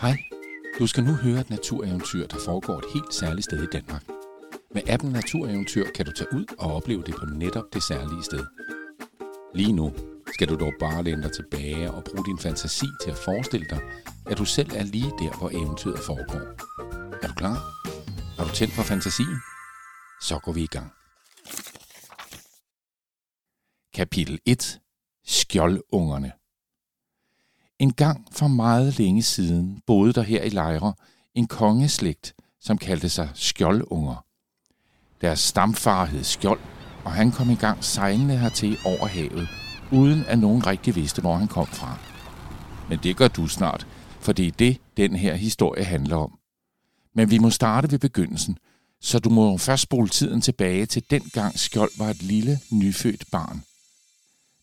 Hej, du skal nu høre et natureventyr, der foregår et helt særligt sted i Danmark. Med appen Natureventyr kan du tage ud og opleve det på netop det særlige sted. Lige nu skal du dog bare læne dig tilbage og bruge din fantasi til at forestille dig, at du selv er lige der, hvor eventyret foregår. Er du klar? Har du tændt for fantasien? Så går vi i gang. Kapitel 1. Skjoldungerne en gang for meget længe siden boede der her i Lejre en kongeslægt, som kaldte sig Skjoldunger. Deres stamfar hed Skjold, og han kom engang sejlende hertil over havet, uden at nogen rigtig vidste, hvor han kom fra. Men det gør du snart, for det er det, den her historie handler om. Men vi må starte ved begyndelsen, så du må først spole tiden tilbage til den gang Skjold var et lille, nyfødt barn.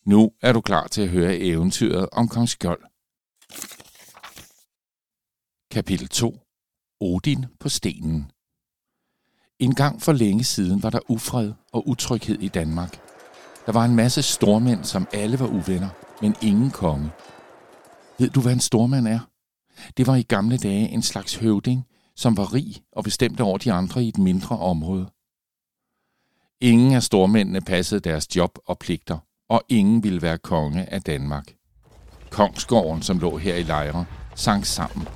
Nu er du klar til at høre eventyret om kong Skjold. Kapitel 2. Odin på stenen. En gang for længe siden var der ufred og utryghed i Danmark. Der var en masse stormænd, som alle var uvenner, men ingen konge. Ved du, hvad en stormand er? Det var i gamle dage en slags høvding, som var rig og bestemte over de andre i et mindre område. Ingen af stormændene passede deres job og pligter, og ingen ville være konge af Danmark. Kongsgården, som lå her i lejre, sank sammen.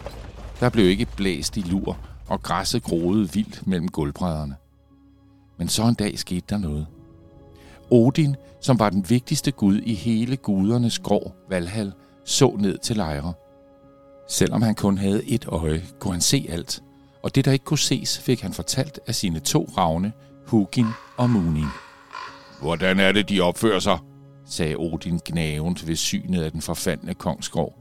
Der blev ikke blæst i lur, og græsset groede vildt mellem gulvbrædderne. Men så en dag skete der noget. Odin, som var den vigtigste gud i hele gudernes grå Valhall, så ned til lejre. Selvom han kun havde et øje, kunne han se alt, og det, der ikke kunne ses, fik han fortalt af sine to ravne, Hugin og Munin. Hvordan er det, de opfører sig? Sagde Odin gnavent ved synet af den forfaldne kongsgård.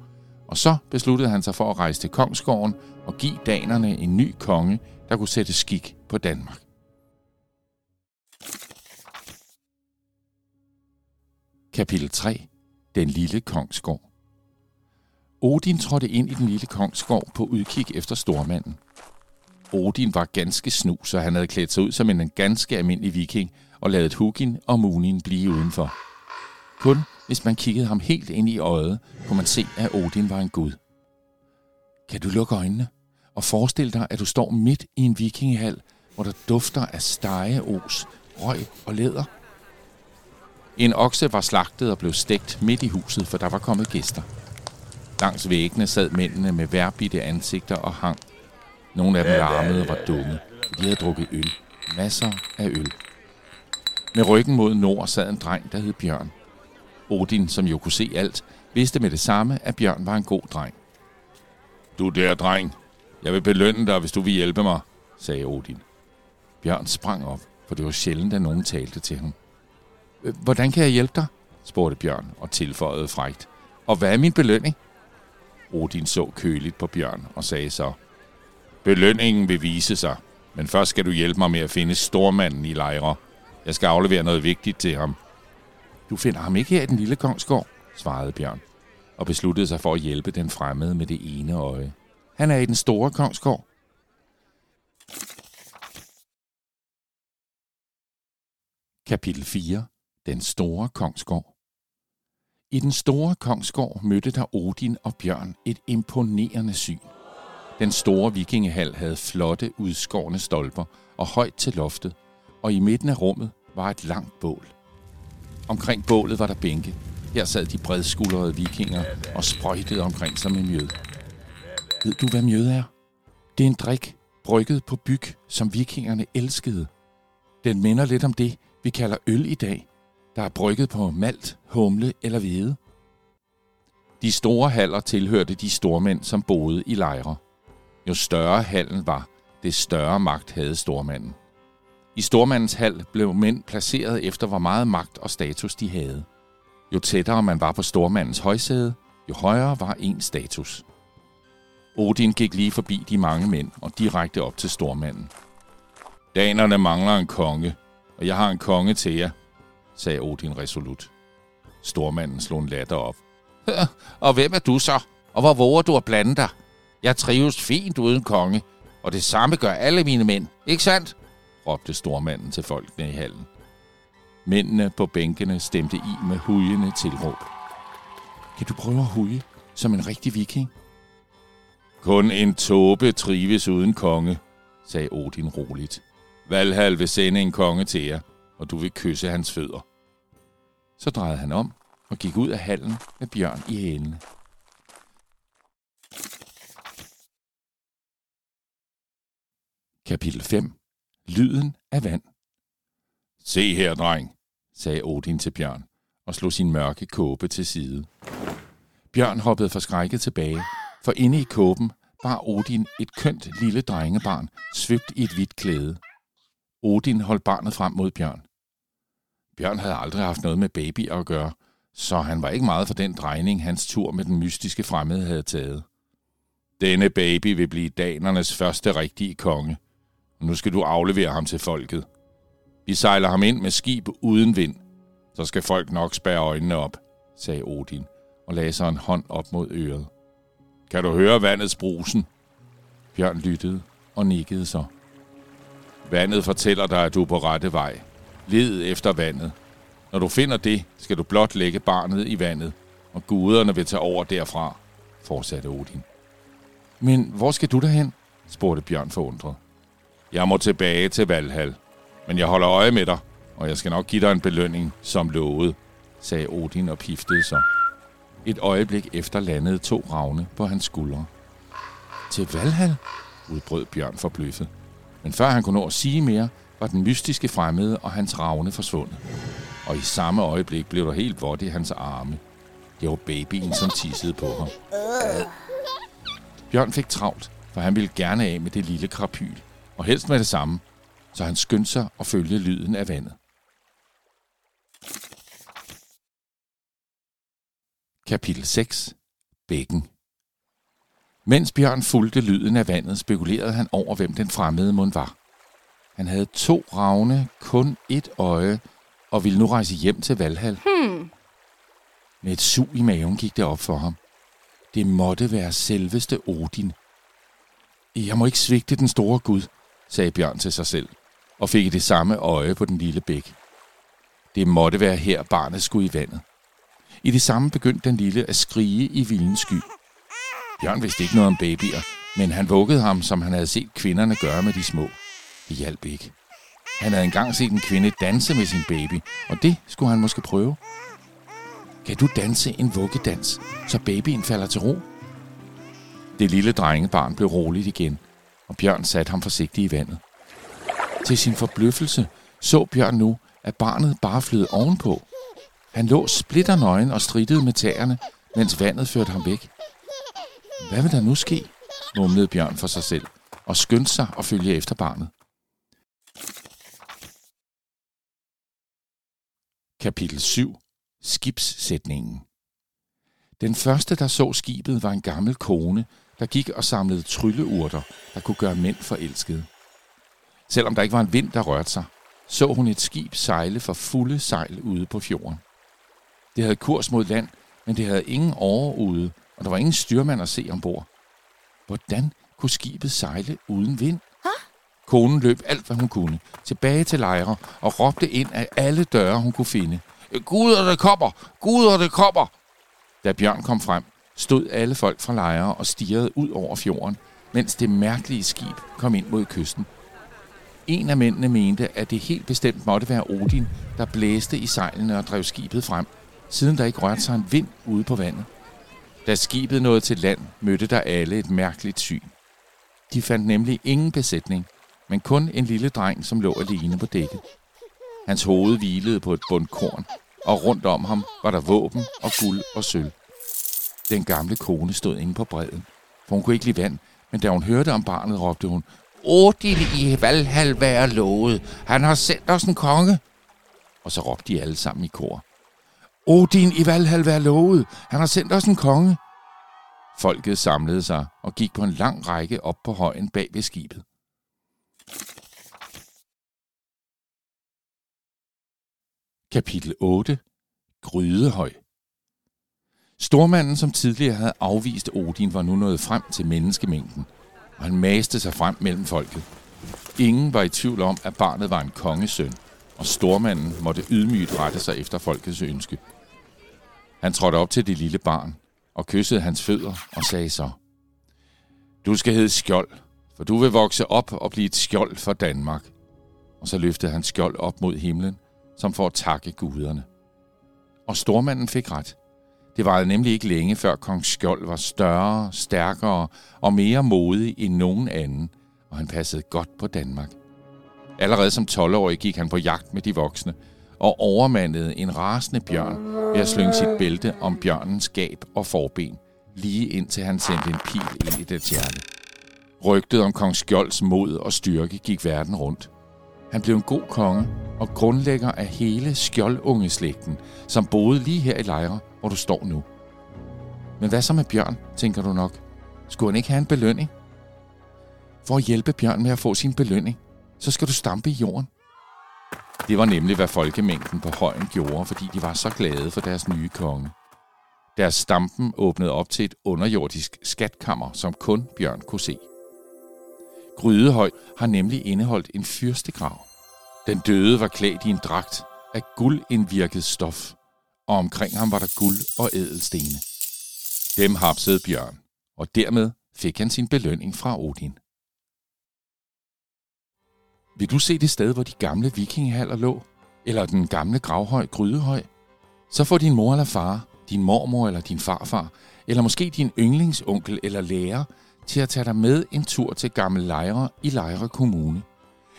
Og så besluttede han sig for at rejse til kongsgården og give danerne en ny konge, der kunne sætte skik på Danmark. Kapitel 3. Den lille kongsgård. Odin trådte ind i den lille kongsgård på udkig efter stormanden. Odin var ganske snu, så han havde klædt sig ud som en ganske almindelig viking og ladet Hugin og Munin blive udenfor. Kun hvis man kiggede ham helt ind i øjet, kunne man se, at Odin var en gud. Kan du lukke øjnene og forestille dig, at du står midt i en vikingehal, hvor der dufter af stegeos, røg og læder? En okse var slagtet og blev stegt midt i huset, for der var kommet gæster. Langs væggene sad mændene med værbitte ansigter og hang. Nogle af dem larmede og var dumme. De havde drukket øl. Masser af øl. Med ryggen mod nord sad en dreng, der hed Bjørn. Odin, som jo kunne se alt, vidste med det samme, at Bjørn var en god dreng. Du der, dreng. Jeg vil belønne dig, hvis du vil hjælpe mig, sagde Odin. Bjørn sprang op, for det var sjældent, at nogen talte til ham. Hvordan kan jeg hjælpe dig? spurgte Bjørn og tilføjede frægt. Og hvad er min belønning? Odin så køligt på Bjørn og sagde så, Belønningen vil vise sig, men først skal du hjælpe mig med at finde stormanden i lejre. Jeg skal aflevere noget vigtigt til ham. Du finder ham ikke her i den lille kongsgård, svarede Bjørn, og besluttede sig for at hjælpe den fremmede med det ene øje. Han er i den store kongsgård. Kapitel 4. Den store kongsgård. I den store kongsgård mødte der Odin og Bjørn et imponerende syn. Den store vikingehal havde flotte, udskårne stolper og højt til loftet, og i midten af rummet var et langt bål. Omkring bålet var der bænke. Her sad de bredskuldrede vikinger og sprøjtede omkring sig med mjød. Ved du, hvad mjød er? Det er en drik, brygget på byg, som vikingerne elskede. Den minder lidt om det, vi kalder øl i dag, der er brygget på malt, humle eller hvede. De store haller tilhørte de stormænd, som boede i lejre. Jo større hallen var, det større magt havde stormanden. I stormandens hal blev mænd placeret efter, hvor meget magt og status de havde. Jo tættere man var på stormandens højsæde, jo højere var ens status. Odin gik lige forbi de mange mænd og direkte op til stormanden. Danerne mangler en konge, og jeg har en konge til jer, sagde Odin resolut. Stormanden slog en latter op. og hvem er du så? Og hvor våger du at blande dig? Jeg trives fint uden konge, og det samme gør alle mine mænd, ikke sandt? Råbte stormanden til folkene i hallen. Mændene på bænkene stemte i med hujende tilråb. Kan du prøve at huje som en rigtig viking? Kun en tåbe trives uden konge, sagde Odin roligt. Valhall vil sende en konge til jer, og du vil kysse hans fødder. Så drejede han om og gik ud af hallen med Bjørn i hælene. Kapitel 5. Lyden af vand. Se her, dreng, sagde Odin til Bjørn og slog sin mørke kåbe til side. Bjørn hoppede forskrækket tilbage, for inde i kåben bar Odin et kønt lille drengebarn, svøbt i et hvidt klæde. Odin holdt barnet frem mod Bjørn. Bjørn havde aldrig haft noget med baby at gøre, så han var ikke meget for den drejning, hans tur med den mystiske fremmede havde taget. Denne baby vil blive danernes første rigtige konge, nu skal du aflevere ham til folket. Vi sejler ham ind med skib uden vind, så skal folk nok spære øjnene op, sagde Odin og lagde sig en hånd op mod øret. Kan du høre vandets brusen? Bjørn lyttede og nikkede så. Vandet fortæller dig, at du er på rette vej. Led efter vandet. Når du finder det, skal du blot lægge barnet i vandet, og guderne vil tage over derfra, fortsatte Odin. Men hvor skal du derhen? spurgte Bjørn forundret. Jeg må tilbage til Valhall, men jeg holder øje med dig, og jeg skal nok give dig en belønning, som lovet, sagde Odin og piftede så. Et øjeblik efter landede to ravne på hans skuldre. Til Valhall? udbrød Bjørn forbløffet. Men før han kunne nå at sige mere, var den mystiske fremmede og hans ravne forsvundet. Og i samme øjeblik blev der helt vådt i hans arme. Det var babyen, som tissede på ham. Bjørn fik travlt, for han ville gerne af med det lille krapyl, og helst med det samme, så han skyndte sig at følge lyden af vandet. Kapitel 6. Bækken. Mens Bjørn fulgte lyden af vandet, spekulerede han over, hvem den fremmede mund var. Han havde to ravne, kun et øje, og ville nu rejse hjem til Valhall. Hmm. Med et sug i maven gik det op for ham. Det måtte være selveste Odin. Jeg må ikke svigte den store Gud, sagde Bjørn til sig selv, og fik i det samme øje på den lille bæk. Det måtte være her, barnet skulle i vandet. I det samme begyndte den lille at skrige i vildens sky. Bjørn vidste ikke noget om babyer, men han vuggede ham, som han havde set kvinderne gøre med de små. Det hjalp ikke. Han havde engang set en kvinde danse med sin baby, og det skulle han måske prøve. Kan du danse en vuggedans, så babyen falder til ro? Det lille drengebarn blev roligt igen, og Bjørn satte ham forsigtigt i vandet. Til sin forbløffelse så Bjørn nu, at barnet bare flød ovenpå. Han lå splitternøgen og strittede med tæerne, mens vandet førte ham væk. Hvad vil der nu ske? mumlede Bjørn for sig selv, og skyndte sig at følge efter barnet. Kapitel 7. Skibssætningen Den første, der så skibet, var en gammel kone, der gik og samlede trylleurter, der kunne gøre mænd forelskede. Selvom der ikke var en vind, der rørte sig, så hun et skib sejle for fulde sejl ude på fjorden. Det havde kurs mod land, men det havde ingen åre ude, og der var ingen styrmand at se ombord. Hvordan kunne skibet sejle uden vind? Konen løb alt, hvad hun kunne, tilbage til lejre og råbte ind af alle døre, hun kunne finde. Guder, det kommer! Guder, det kommer! Da Bjørn kom frem, stod alle folk fra lejre og stirrede ud over fjorden, mens det mærkelige skib kom ind mod kysten. En af mændene mente, at det helt bestemt måtte være Odin, der blæste i sejlene og drev skibet frem, siden der ikke rørte sig en vind ude på vandet. Da skibet nåede til land, mødte der alle et mærkeligt syn. De fandt nemlig ingen besætning, men kun en lille dreng, som lå alene på dækket. Hans hoved hvilede på et bundkorn, og rundt om ham var der våben og guld og sølv. Den gamle kone stod inde på bredden, for hun kunne ikke lide vand, men da hun hørte om barnet, råbte hun, Odin i Valhall være lovet. Han har sendt os en konge. Og så råbte de alle sammen i kor. Odin i Valhall være lovet. Han har sendt os en konge. Folket samlede sig og gik på en lang række op på højen bag ved skibet. Kapitel 8. Grydehøj Stormanden, som tidligere havde afvist Odin, var nu nået frem til menneskemængden, og han maste sig frem mellem folket. Ingen var i tvivl om, at barnet var en kongesøn, og stormanden måtte ydmygt rette sig efter folkets ønske. Han trådte op til det lille barn og kyssede hans fødder og sagde så, Du skal hedde Skjold, for du vil vokse op og blive et skjold for Danmark. Og så løftede han skjold op mod himlen, som for at takke guderne. Og stormanden fik ret. Det varede nemlig ikke længe, før kong Skjold var større, stærkere og mere modig end nogen anden, og han passede godt på Danmark. Allerede som 12-årig gik han på jagt med de voksne, og overmandede en rasende bjørn ved at slynge sit bælte om bjørnens gab og forben, lige indtil han sendte en pil ind i det hjerte. Rygtet om kong Skjolds mod og styrke gik verden rundt. Han blev en god konge og grundlægger af hele skjoldungeslægten, som boede lige her i Lejre, hvor du står nu. Men hvad så med Bjørn, tænker du nok? Skulle han ikke have en belønning? For at hjælpe Bjørn med at få sin belønning, så skal du stampe i jorden. Det var nemlig, hvad folkemængden på højen gjorde, fordi de var så glade for deres nye konge. Deres stampen åbnede op til et underjordisk skatkammer, som kun Bjørn kunne se. Grydehøj har nemlig indeholdt en fyrstegrav. Den døde var klædt i en dragt af guldindvirket stof, og omkring ham var der guld og ædelstene. Dem hapsede Bjørn, og dermed fik han sin belønning fra Odin. Vil du se det sted, hvor de gamle vikingehaller lå? Eller den gamle gravhøj Grydehøj? Så får din mor eller far, din mormor eller din farfar, eller måske din yndlingsonkel eller lærer, til at tage dig med en tur til Gammel Lejre i Lejre Kommune.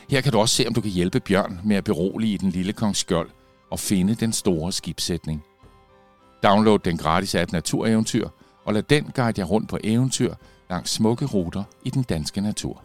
Her kan du også se, om du kan hjælpe Bjørn med at berolige den lille kong Skjold og finde den store skibsætning. Download den gratis app Natureventyr, og lad den guide jer rundt på eventyr langs smukke ruter i den danske natur.